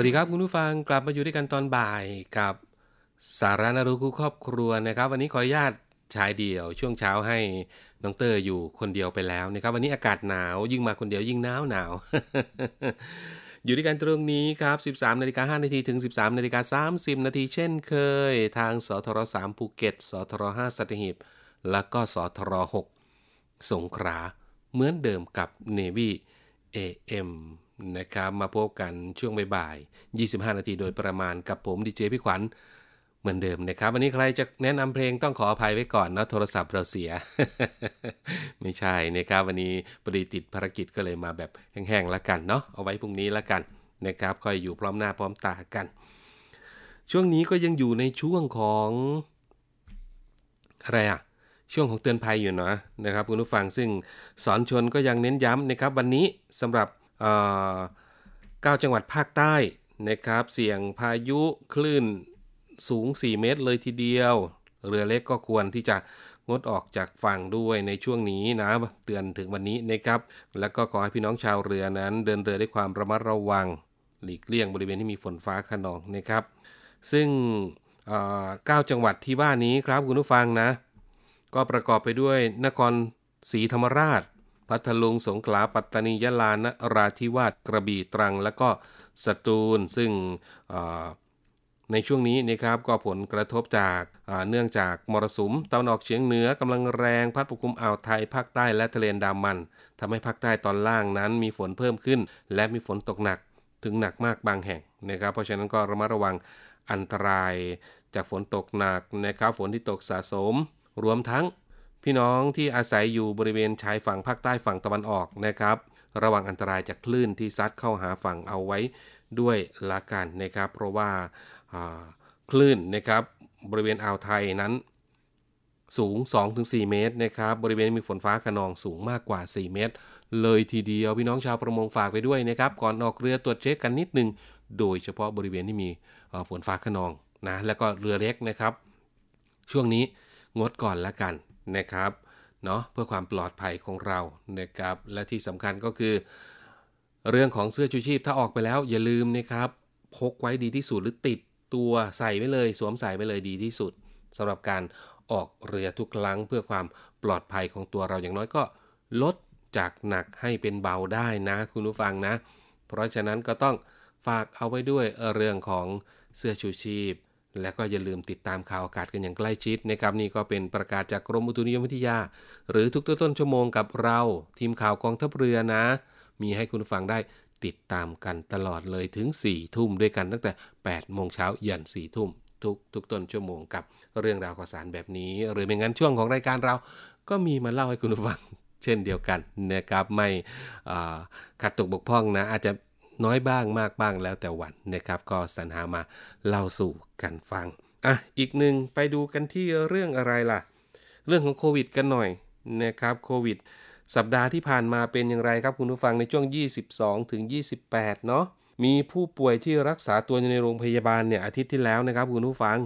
สวัสดีครับคุณผู้ฟังกลับมาอยู่ด้วยกันตอนบ่ายกับสาระน่ารู้คู่ครอบครัวนะครับ วันนี้ขออนุญาตฉายเดี่ยว ช่วงเช้าให้น้องเตอร์อยู่คนเดียวไปแล้วนะครับ วันนี้อากาศหนาวยิ่งมาคนเดียวยิ่งหนาวหนาวอยู่ด้วยกันตรงนี้ครับ 13 นาฬิกา5นาทีถึง 13 นาฬิกา 30 นาทีเช่นเคย ทางสทร3ภูเก็ตสทร5สัตหีบแล้วก็สทร6สงขลาเหมือนเดิมครับ Navy AM นะครับมาพบกันช่วงบ่ายๆ 25 นาทีโดยประมาณกับผมดีเจพี่ขวัญเหมือนเดิมนะครับ วันนี้ใครจะแนะนำเพลงต้องขออภัยไว้ก่อนเนาะโทรศัพท์เราเสีย ไม่ใช่นะครับ วันนี้ปริติดภารกิจก็เลยมาแบบแห้งๆแล้วกันเนาะเอาไว้พรุ่งนี้แล้วกันนะครับคอยอยู่พร้อมหน้าพร้อมตากัน ช่วงนี้ก็ยังอยู่ในช่วงของอะไรอะช่วงของเตือนภัยอยู่เนาะนะครับคุณผู้ฟังซึ่งสอนชนก็ยังเน้นย้ำนะครับ วันนี้สำหรับ เก้าจังหวัดภาคใต้นะครับ เสี่ยงพายุคลื่นสูง 4 เมตรเลยทีเดียว เรือเล็กก็ควรที่จะงดออกจากฝั่งด้วยในช่วงนี้นะเตือนถึงวันนี้นะครับ แล้วก็ขอให้พี่น้องชาวเรือนั้น เดินเรือด้วยความระมัดระวัง หลีกเลี่ยงบริเวณที่มีฝนฟ้าขนองนะครับ ซึ่งเก้าจังหวัดที่ว่านี้ครับคุณผู้ฟังนะ ก็ประกอบไปด้วยนครศรีธรรมราช พัทลุงสงขลาปัตตานียะลานราธิวาสกระบี่ตรัง และก็สตูล ซึ่งในช่วงนี้นะครับก็ผลกระทบจากเนื่องจากมรสุมตะวันออกเฉียงเหนือกำลังแรงพัดปกคลุมอ่าวไทยภาคใต้และทะเลดามันทำให้ภาคใต้ตอนล่างนั้นมีฝนเพิ่มขึ้น และมีฝนตกหนักถึงหนักมากบางแห่งนะครับ เพราะฉะนั้นก็ระมัดระวังอันตรายจากฝนตกหนักนะครับฝนที่ตกสะสม รวมทั้ง พี่น้องที่อาศัยอยู่บริเวณชายฝั่งภาคใต้ฝั่งตะวันออกนะครับ ระวังอันตรายจากคลื่นที่ซัดเข้าหาฝั่งเอาไว้ด้วยละกันนะครับ เพราะว่าคลื่นนะครับบริเวณอ่าวไทยนั้นสูง 2-4 เมตรนะครับ บริเวณมีฝนฟ้าขนองสูงมากกว่า 4 เมตร เลยทีเดียวพี่น้องชาวประมงฝากไปด้วยนะครับ ก่อนออกเรือตรวจเช็คกันนิดนึง โดยเฉพาะบริเวณที่มีฝนฟ้าขนองนะ แล้วก็เรือเล็กนะครับ ช่วงนี้งดก่อนละกัน นะครับเนาะเพื่อความปลอดภัยของเรานะครับ และที่สำคัญก็คือ เรื่องของเสื้อชูชีพถ้าออกไปแล้วอย่าลืมนะครับพกไว้ดีที่สุดหรือติดตัวใส่ไว้เลยสวมใส่ไว้เลยดีที่สุดสำหรับการออกเรือทุกครั้งเพื่อความปลอดภัยของตัวเราอย่างน้อยก็ลดจากหนักให้เป็นเบาได้นะคุณผู้ฟังนะ เพราะฉะนั้นก็ต้องฝากเอาไว้ด้วยเรื่องของเสื้อชูชีพ และก็อย่าลืมติดตามข่าวอากาศกันอย่างใกล้ชิดนะครับนี่ก็เป็นประกาศจากกรมอุตุนิยมวิทยา หรือทุกต้นชั่วโมงกับเรา ทีมข่าวกองทัพเรือนะ มีให้คุณฟังได้ติดตามกันตลอดเลยถึง 4 ทุ่มด้วยกันตั้งแต่ 8 โมงเช้ายัน 4 ทุ่ม ทุกทุกต้นชั่วโมงกับเรื่องราวข่าวสารแบบนี้ หรือไม่งั้นช่วงของรายการเรา ก็มีมาเล่าให้คุณฟัง เช่นเดียวกันนะครับไม่ขัดตกบกพร่องนะ อาจจะ น้อยบ้างมากบ้างแล้วแต่วันนะครับ ก็สรรหามาเล่าสู่กันฟังอะอีกหนึ่งไปดูกันที่เรื่องอะไรล่ะ เรื่องของโควิดกันหน่อยนะครับโควิดสัปดาห์ที่ผ่านมาเป็นอย่างไรครับคุณผู้ฟังในช่วง 22 ถึง 28 เนาะมีผู้ป่วยที่รักษาตัวอยู่ในโรงพยาบาลเนี่ยอาทิตย์ที่แล้วนะครับคุณผู้ฟัง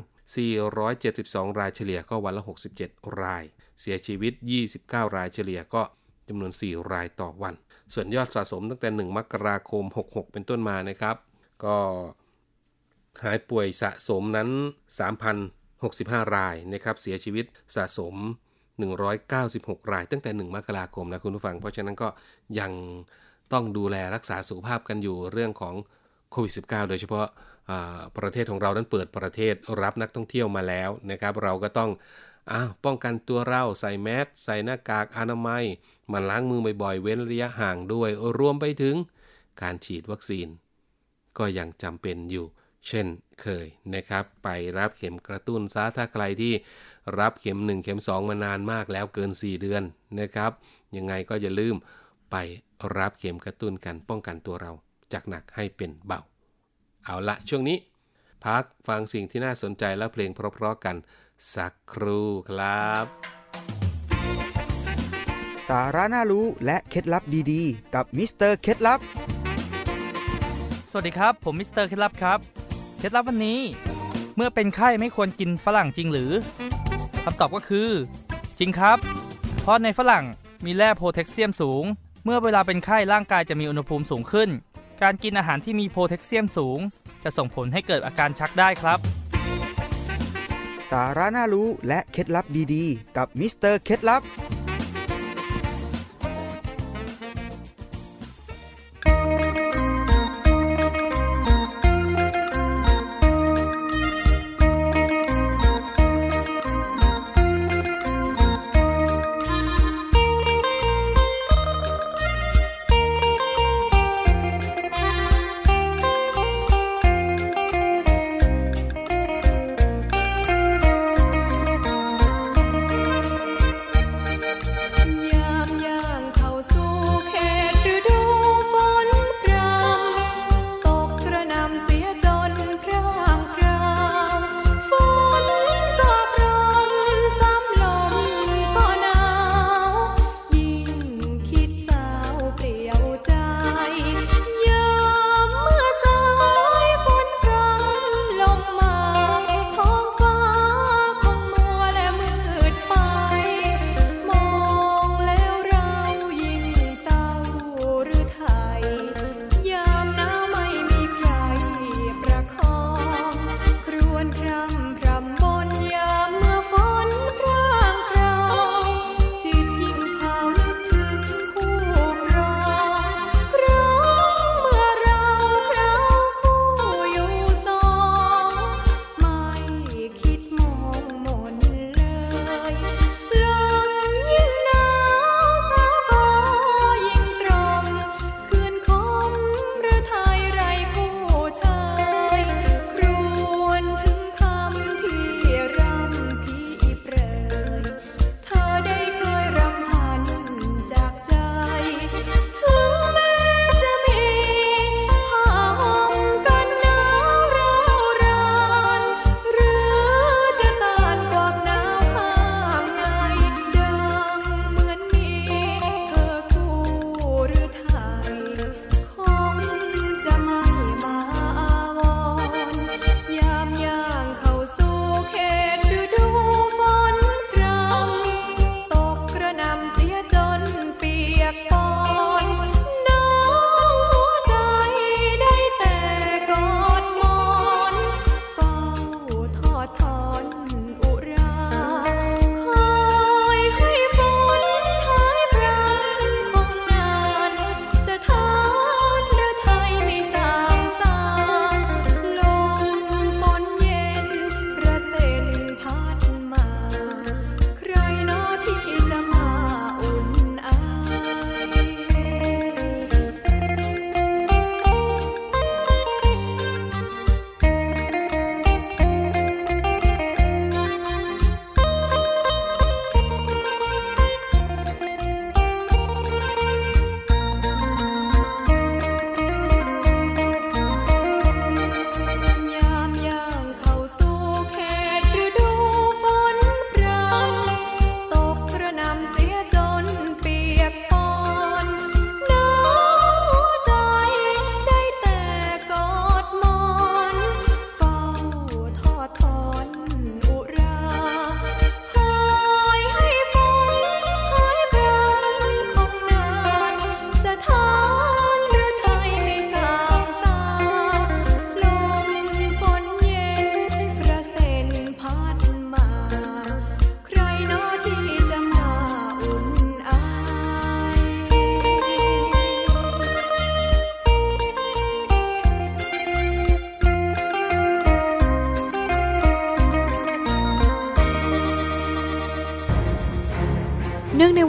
472 รายเฉลี่ยก็วันละ 67 ราย เสียชีวิต 29 รายเฉลี่ยก็ จำนวน 4 รายต่อวัน ส่วนยอดสะสมตั้งแต่ 1 มกราคม 66 เป็นต้นมานะครับ ก็หายป่วยสะสมนั้น 3,065 รายนะครับ เสียชีวิตสะสม 196 ราย ตั้งแต่ 1 มกราคมนะคุณผู้ฟัง เพราะฉะนั้นก็ยังต้องดูแลรักษาสุขภาพกันอยู่เรื่องของโควิด -19 โดยเฉพาะประเทศของเรานั้นเปิดประเทศรับนักท่องเที่ยวมาแล้วนะครับ เราก็ต้องอป้องกันตัวเราใส่แมสใส่หน้ากากอนามัย มันล้างมือบ่อยๆ เว้นระยะห่างด้วย รวมไปถึงการฉีดวัคซีน ก็ยังจำเป็นอยู่ เช่นเคยนะครับ ไปรับเข็มกระตุ้นซะถ้าใครที่รับเข็ม 1 เข็ม 2 มานานมากแล้วเกิน 4 เดือนนะครับ ยังไงก็อย่าลืมไปรับเข็มกระตุ้นกันป้องกันตัวเรา จากหนักให้เป็นเบา เอาละช่วงนี้ พักฟังสิ่งที่น่าสนใจและเพลงเพราะๆกันสักครู่ครับสาระน่ารู้และเคล็ดลับดีๆ กับมิสเตอร์เคล็ดลับ สวัสดีครับ ผมมิสเตอร์เคล็ดลับครับ เคล็ดลับวันนี้ เมื่อเป็นไข้ไม่ควรกินฝรั่งจริงหรือคำตอบก็คือ จริงครับ เพราะในฝรั่งมีแร่โพแทสเซียมสูง เมื่อเวลาเป็นไข้ร่างกายจะมีอุณหภูมิสูงขึ้น การกินอาหารที่มีโพแทสเซียมสูง จะส่งผลให้เกิดอาการชักได้ครับ สาระน่ารู้และเคล็ดลับดีๆ กับมิสเตอร์เคล็ดลับ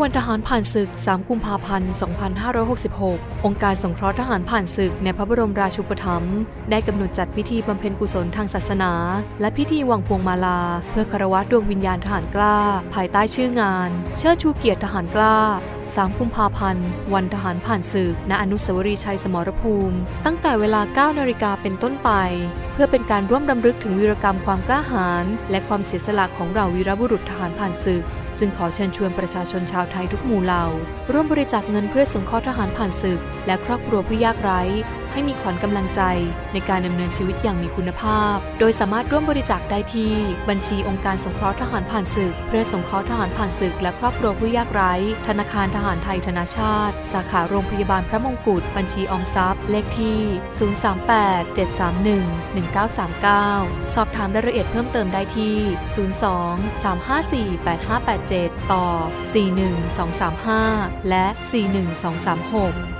วันทหารผ่านศึก 3 กุมภาพันธ์ 2566 องค์การสงเคราะห์ทหารผ่านศึกในพระบรมราชูปถัมภ์ได้กำหนดจัดพิธีบำเพ็ญกุศลทางศาสนา และพิธีวางพวงมาลา เพื่อคารวะดวงวิญญาณทหารกล้า ภายใต้ชื่องาน เชิดชูเกียรติทหารกล้า3กุมภาพันธ์ วันทหารผ่านศึก ณ อนุสาวรีย์ชัยสมรภูมิ ตั้งแต่เวลา 9 นาฬิกาเป็นต้นไป เพื่อเป็นการร่วมรำลึกถึงวีรกรรมความกล้าหาญและความเสียสละของเราวีรบุรุษทหารผ่านศึก จึงขอเชิญชวนประชาชนชาวไทยทุกหมู่เหล่า ร่วมบริจาคเงินเพื่อสงเคราะห์ทหารผ่านศึก และครอบครัวผู้ยากไร้ ให้มีขวัญกำลังใจในการดำเนินชีวิตอย่างมีคุณภาพ โดยสามารถร่วมบริจาคได้ที่บัญชีองค์การสงเคราะห์ทหารผ่านศึก เพื่อสงเคราะห์ทหารผ่านศึก และครอบครัวผู้ยากไร้ ธนาคารทหารไทยธนาชาติ สาขาโรงพยาบาลพระมงกุฎบัญชีออมทรัพย์ เลขที่ 038 731 1939 สอบถามรายละเอียดเพิ่มเติมได้ที่ 02 354 8587 ต่อ 41235 และ 41236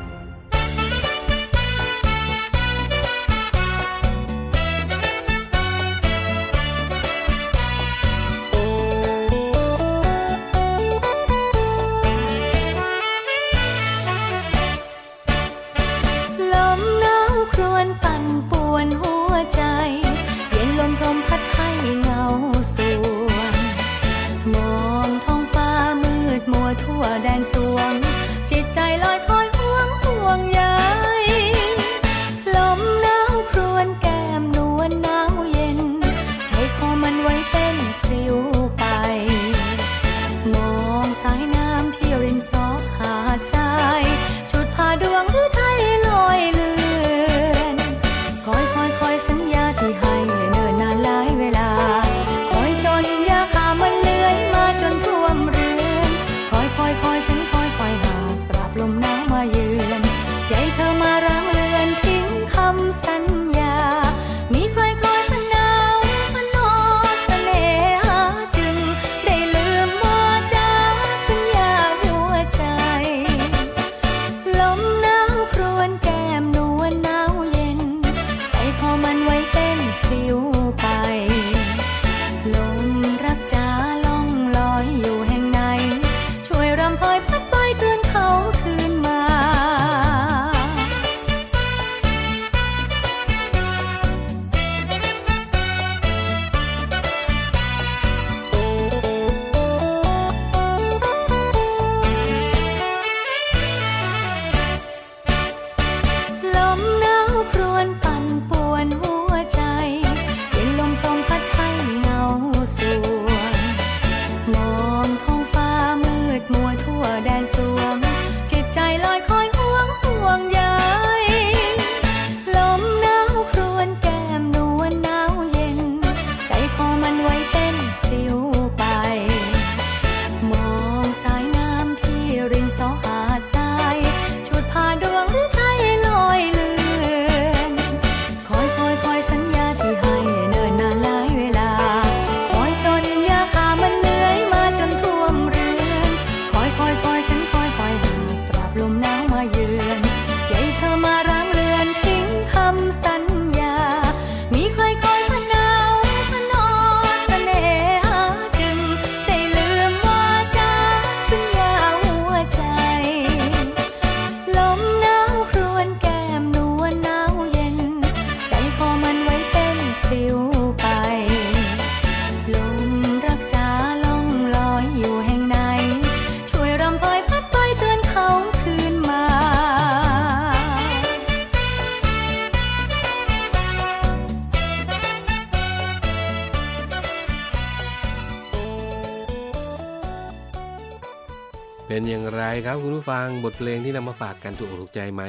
ผู้ฟังบทเพลงที่นำมาฝากกันถูกอกถูกใจไหม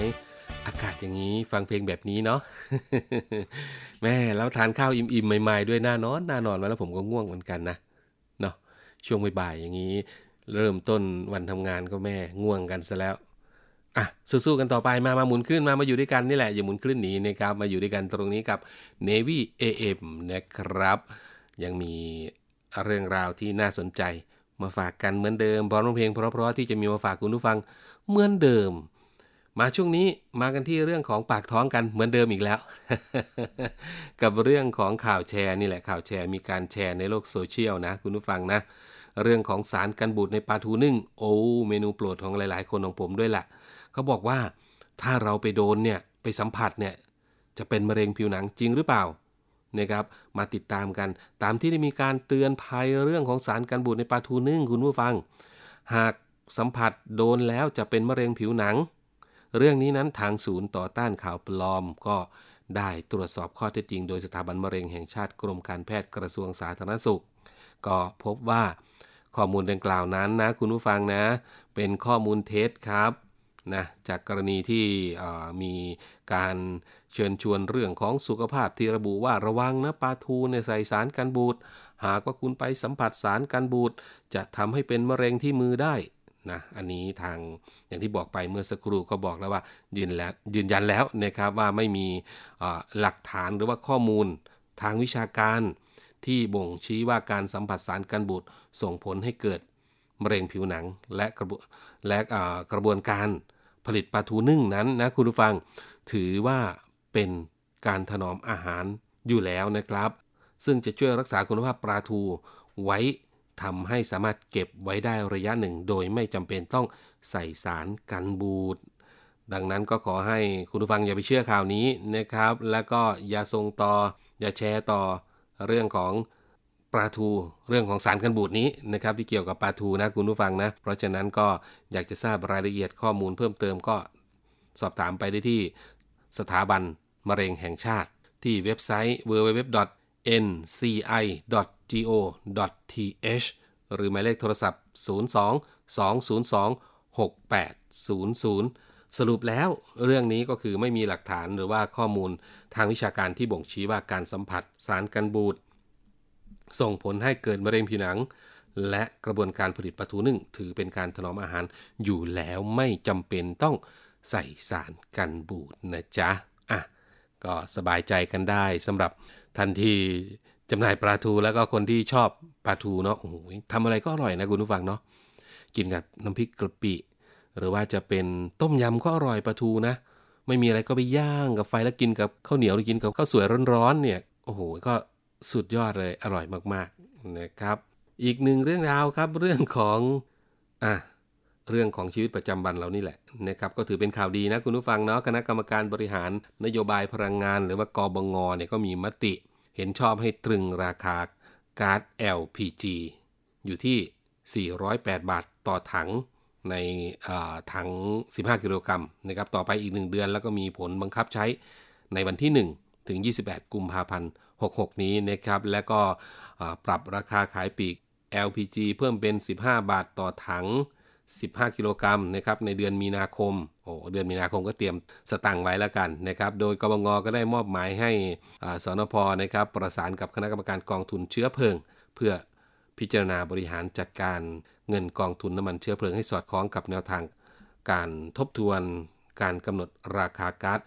อากาศอย่างนี้ฟังเพลงแบบนี้เนาะแม่แล้วทานข้าวอิ่มๆใหม่ๆด้วยน่านอนน่านอนมาแล้วผมก็ง่วงเหมือนกันนะเนาะช่วงบ่ายๆอย่างนี้ เริ่มต้นวันทำงานก็แม่ง่วงกันซะแล้วอะสู้ๆกันต่อไปมามาหมุนคลื่นมามาอยู่ด้วยกันนี่แหละอย่าหมุนคลื่นหนีนะครับมาอยู่ด้วยกันตรงนี้กับ Navy AM นะครับ ยังมีเรื่องราวที่น่าสนใจ มาฝากกันเหมือนเดิมพร้อมเพลงเพราะๆที่จะมีมาฝากคุณผู้ฟังเหมือนเดิม มาช่วงนี้มากันที่เรื่องของปากท้องกันเหมือนเดิมอีกแล้ว กับเรื่องของข่าวแชร์นี่แหละข่าวแชร์มีการแชร์ในโลกโซเชียลนะ คุณผู้ฟังนะ เรื่องของสารกันบูดในปลาทูนึ่ง โอ้เมนูโปรดของหลาย ๆ คนของผมด้วยแหละเขาบอกว่าถ้าเราไปโดนเนี่ยไปสัมผัสเนี่ยจะเป็นมะเร็งผิวหนังจริงหรือเปล่า นะครับมาติดตามกัน ตามที่ได้มีการเตือนภัยเรื่องของสารกันบูดในปลาทูนึ่งคุณผู้ฟัง หากสัมผัสโดนแล้วจะเป็นมะเร็งผิวหนัง เรื่องนี้นั้นทางศูนย์ต่อต้านข่าวปลอมก็ได้ตรวจสอบข้อเท็จจริง โดยสถาบันมะเร็งแห่งชาติกรมการแพทย์กระทรวงสาธารณสุข ก็พบว่าข้อมูลดังกล่าวนั้นนะคุณผู้ฟังนะ เป็นข้อมูลเท็จครับ นะจากกรณีที่มีการเชิญชวนเรื่องของสุขภาพที่ระบุว่าระวังนะปลาทูในใส่สารกันบูดหากว่าคุณไปสัมผัสสารกันบูดจะทำให้เป็นมะเร็งที่มือได้นะอันนี้ทางอย่างที่บอกไปเมื่อสักครู่ก็บอกแล้วว่ายืนแล้วยืนยันแล้วนะครับว่าไม่มีหลักฐานหรือว่าข้อมูลทางวิชาการ ที่บ่งชี้ว่าการสัมผัสสารกันบูดส่งผลให้เกิดมะเร็งผิวหนังและกระบและกระบวนการ ผลิตปลาทูนึ่งนั้นนะคุณผู้ฟัง ถือว่าเป็นการถนอมอาหารอยู่แล้วนะครับ ซึ่งจะช่วยรักษาคุณภาพปลาทูไว้ทำให้สามารถเก็บไว้ได้ระยะหนึ่ง โดยไม่จำเป็นต้องใส่สารกันบูดดังนั้นก็ขอให้คุณผู้ฟังอย่าไปเชื่อข่าวนี้นะครับ แล้วก็อย่าส่งต่อ อย่าแชร์ต่อเรื่องของ ปลาทูเรื่องของสารกันบูดนี้นะครับที่เกี่ยวกับปลาทูนะคุณผู้ฟังนะ เพราะฉะนั้นก็อยากจะทราบรายละเอียดข้อมูลเพิ่มเติมก็สอบถามไปได้ที่สถาบันมะเร็งแห่งชาติ ที่เว็บไซต์ www.nci.go.th หรือหมายเลขโทรศัพท์ 02 202 6800 สรุปแล้วเรื่องนี้ก็คือไม่มีหลักฐานหรือว่าข้อมูลทางวิชาการที่บ่งชี้ว่าการสัมผัสสารกันบูด ส่งผลให้เกิดมะเร็งผิวหนัง และกระบวนการผลิตปลาทูนึ่ง ถือเป็นการถนอมอาหารอยู่แล้วไม่จำเป็นต้องใส่สารกันบูดนะจ๊ะอะก็สบายใจกันได้สำหรับทันที่จำหน่ายปลาทูแล้วก็คนที่ชอบปลาทูเนาะโอ้โหทำอะไรก็อร่อยนะคุณผู้ฟังเนาะกินกับน้ำพริกกะปิหรือว่าจะเป็นต้มยำก็อร่อยปลาทูนะ ไม่มีอะไรก็ไปย่างกับไฟแล้วกินกับข้าวเหนียวหรือกินกับข้าวสวยร้อนๆเนี่ยโอ้โหก็ สุดยอดเลยอร่อยมากๆนะครับ อีกหนึ่งเรื่องราวครับเรื่องของอะเรื่องของชีวิตประจำวันเรานี่แหละนะครับก็ถือเป็นข่าวดีนะคุณผู้ฟังเนาะคณะกรรมการบริหารนโยบายพลังงาน หรือว่ากบงเนี่ยก็มีมติ เห็นชอบให้ตรึงราคาก๊าซ LPG อยู่ที่ 408 บาทต่อถังในถัง 15 กิโลกรัมนะครับต่อไปอีก 1 เดือนแล้วก็มีผลบังคับใช้ในวันที่1 ถึง 28 กุมภาพันธ์ 66 นี้นะครับ และก็ปรับราคาขายปีก LPG เพิ่มเป็น 15 บาทต่อถัง 15 กิโลกรัมนะครับในเดือนมีนาคม โอ้เดือนมีนาคมก็เตรียมสตังไว้แล้วกันนะครับ โดยกบงก็ได้มอบหมายให้สนพนะครับประสานกับคณะกรรมการกองทุนเชื้อเพลิง เพื่อพิจารณาบริหารจัดการเงินกองทุนน้ำมันเชื้อเพลิงให้สอดคล้องกับแนวทาง การทบทวนการกำหนดราคาก๊าซ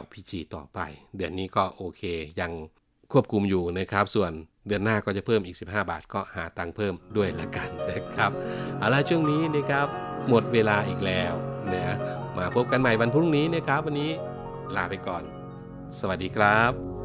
LPG ต่อไป เดือนนี้ก็โอเค ยังควบคุมอยู่นะครับ ส่วนเดือนหน้าก็จะเพิ่มอีก 15 บาท ก็หาตังค์เพิ่มด้วยละกันนะครับเอาละช่วงนี้นะครับหมดเวลาอีกแล้วนะมาพบกันใหม่วันพรุ่งนี้นะครับ วันนี้ลาไปก่อน สวัสดีครับ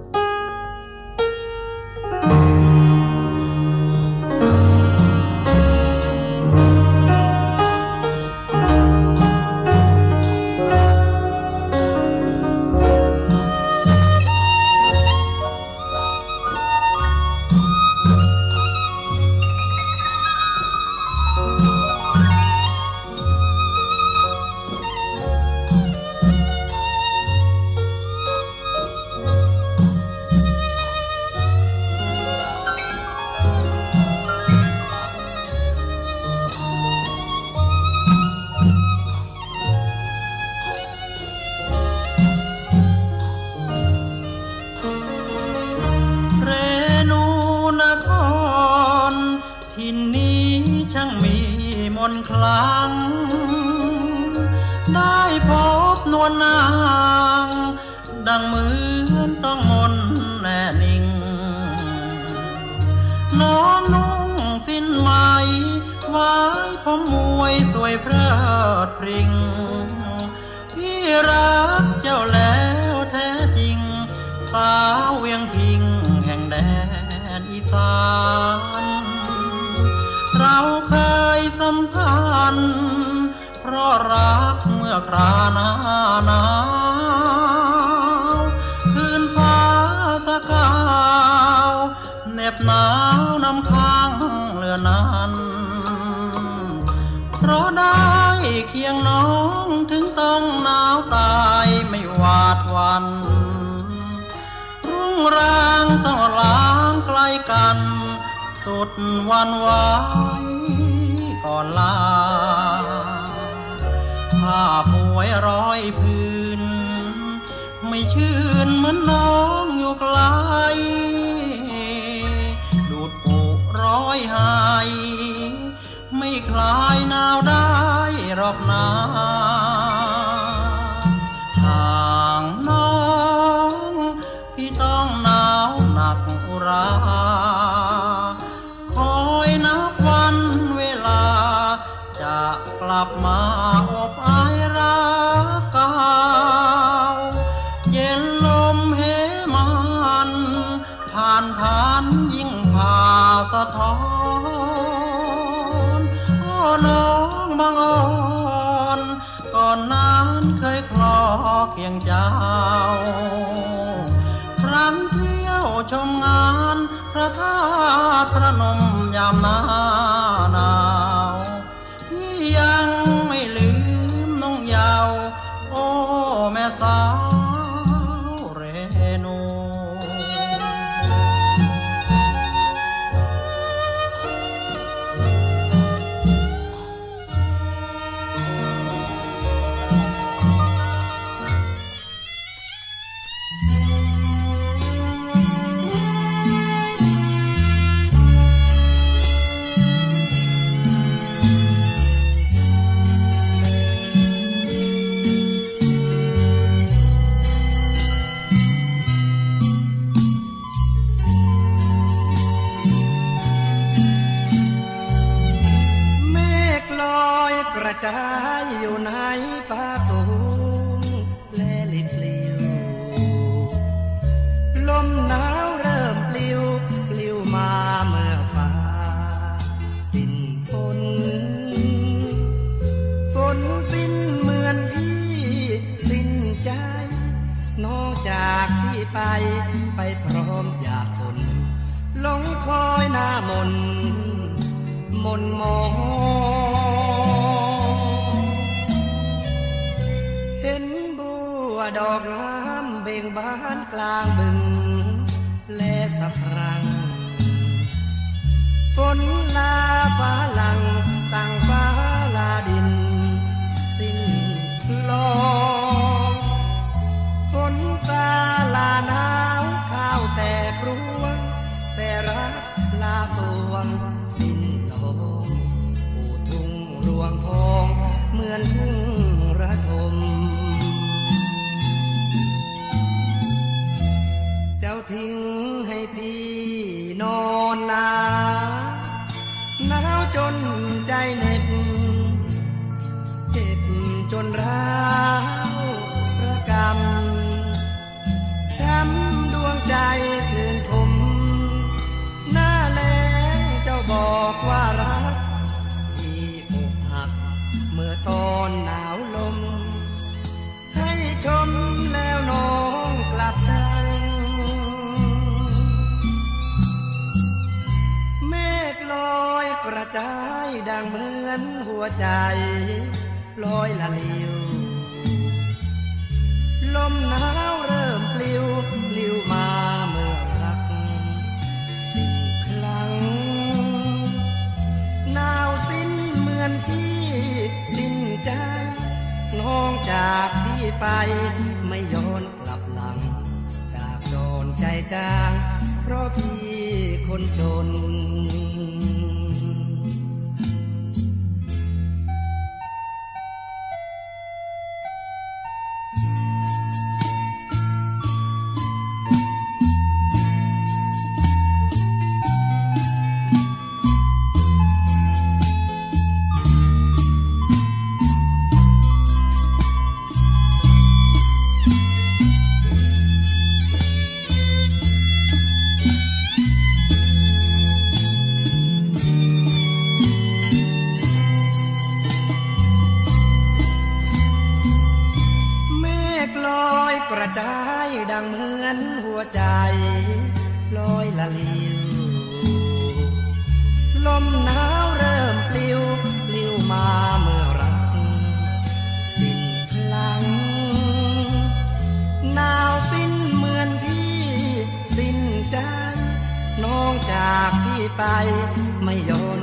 น้องนุ่งสิ้นไหมไว้ผมมวยสวยเพลิปริงพี่รักเจ้าแล้วแท้จริง สาวเวียงพิงแห่งแดนอีสาน เราเคยสัมพันธ์เพราะรักเมื่อครานานา บหนาวน้ำค้างเลือนานเพราะได้เคียงน้องถึงต้องหนาวตายไม่หวาดวัน รุ่งรางต้องล้างไกลกัน สุดวันไว้ก่อนลาผ้าป่วยร้อยพื้น ไม่ชื่นเหมือนน้องอยู่ไกล ร้อยหาย ไม่คลายหนาวได้หรอกนาห่างน้องพี่ต้องหนาวหนักอุราคอยนับวันเวลาจะกลับมา เคียงเจ้า ครั้งเที่ยวชมงานพระธาตุพระนมยามนา ไป ไปพร้อมหยาดฝนหลงคอยหน้ามน มนมองเห็นบัวดอกงามเบ่งบานกลางบึง และสะพรัง ฝนลาฟ้าหลัง สั่งฟ้าลาดิน สิ้นลอาหนาวข้าวแต่กรวงแต่รักลาสวงสิ้นลงปูทุ่งรวงทองเหมือนทุ่งระทม เจ้าทิ้งให้พี่นอนหนาวหนาวจนใจเหน็บเจ็บจนร้า จายดังเหมือนหัวใจลอยละลิว ลมหนาวเริ่มปลิวปลิวมาเมื่อรัก สิ้นคลังหนาวสิ้นเหมือนพี่สิ้นใจน้องจากพี่ไป กระจายดังเหมือนหัวใจลอยละลิวลมหนาวเริ่มปลิวปลิวมาเมื่อรัก สิ้นพลังหนาวสิ้นเหมือนพี่ สิ้นใจ น้องจากพี่ไปไม่ย้อน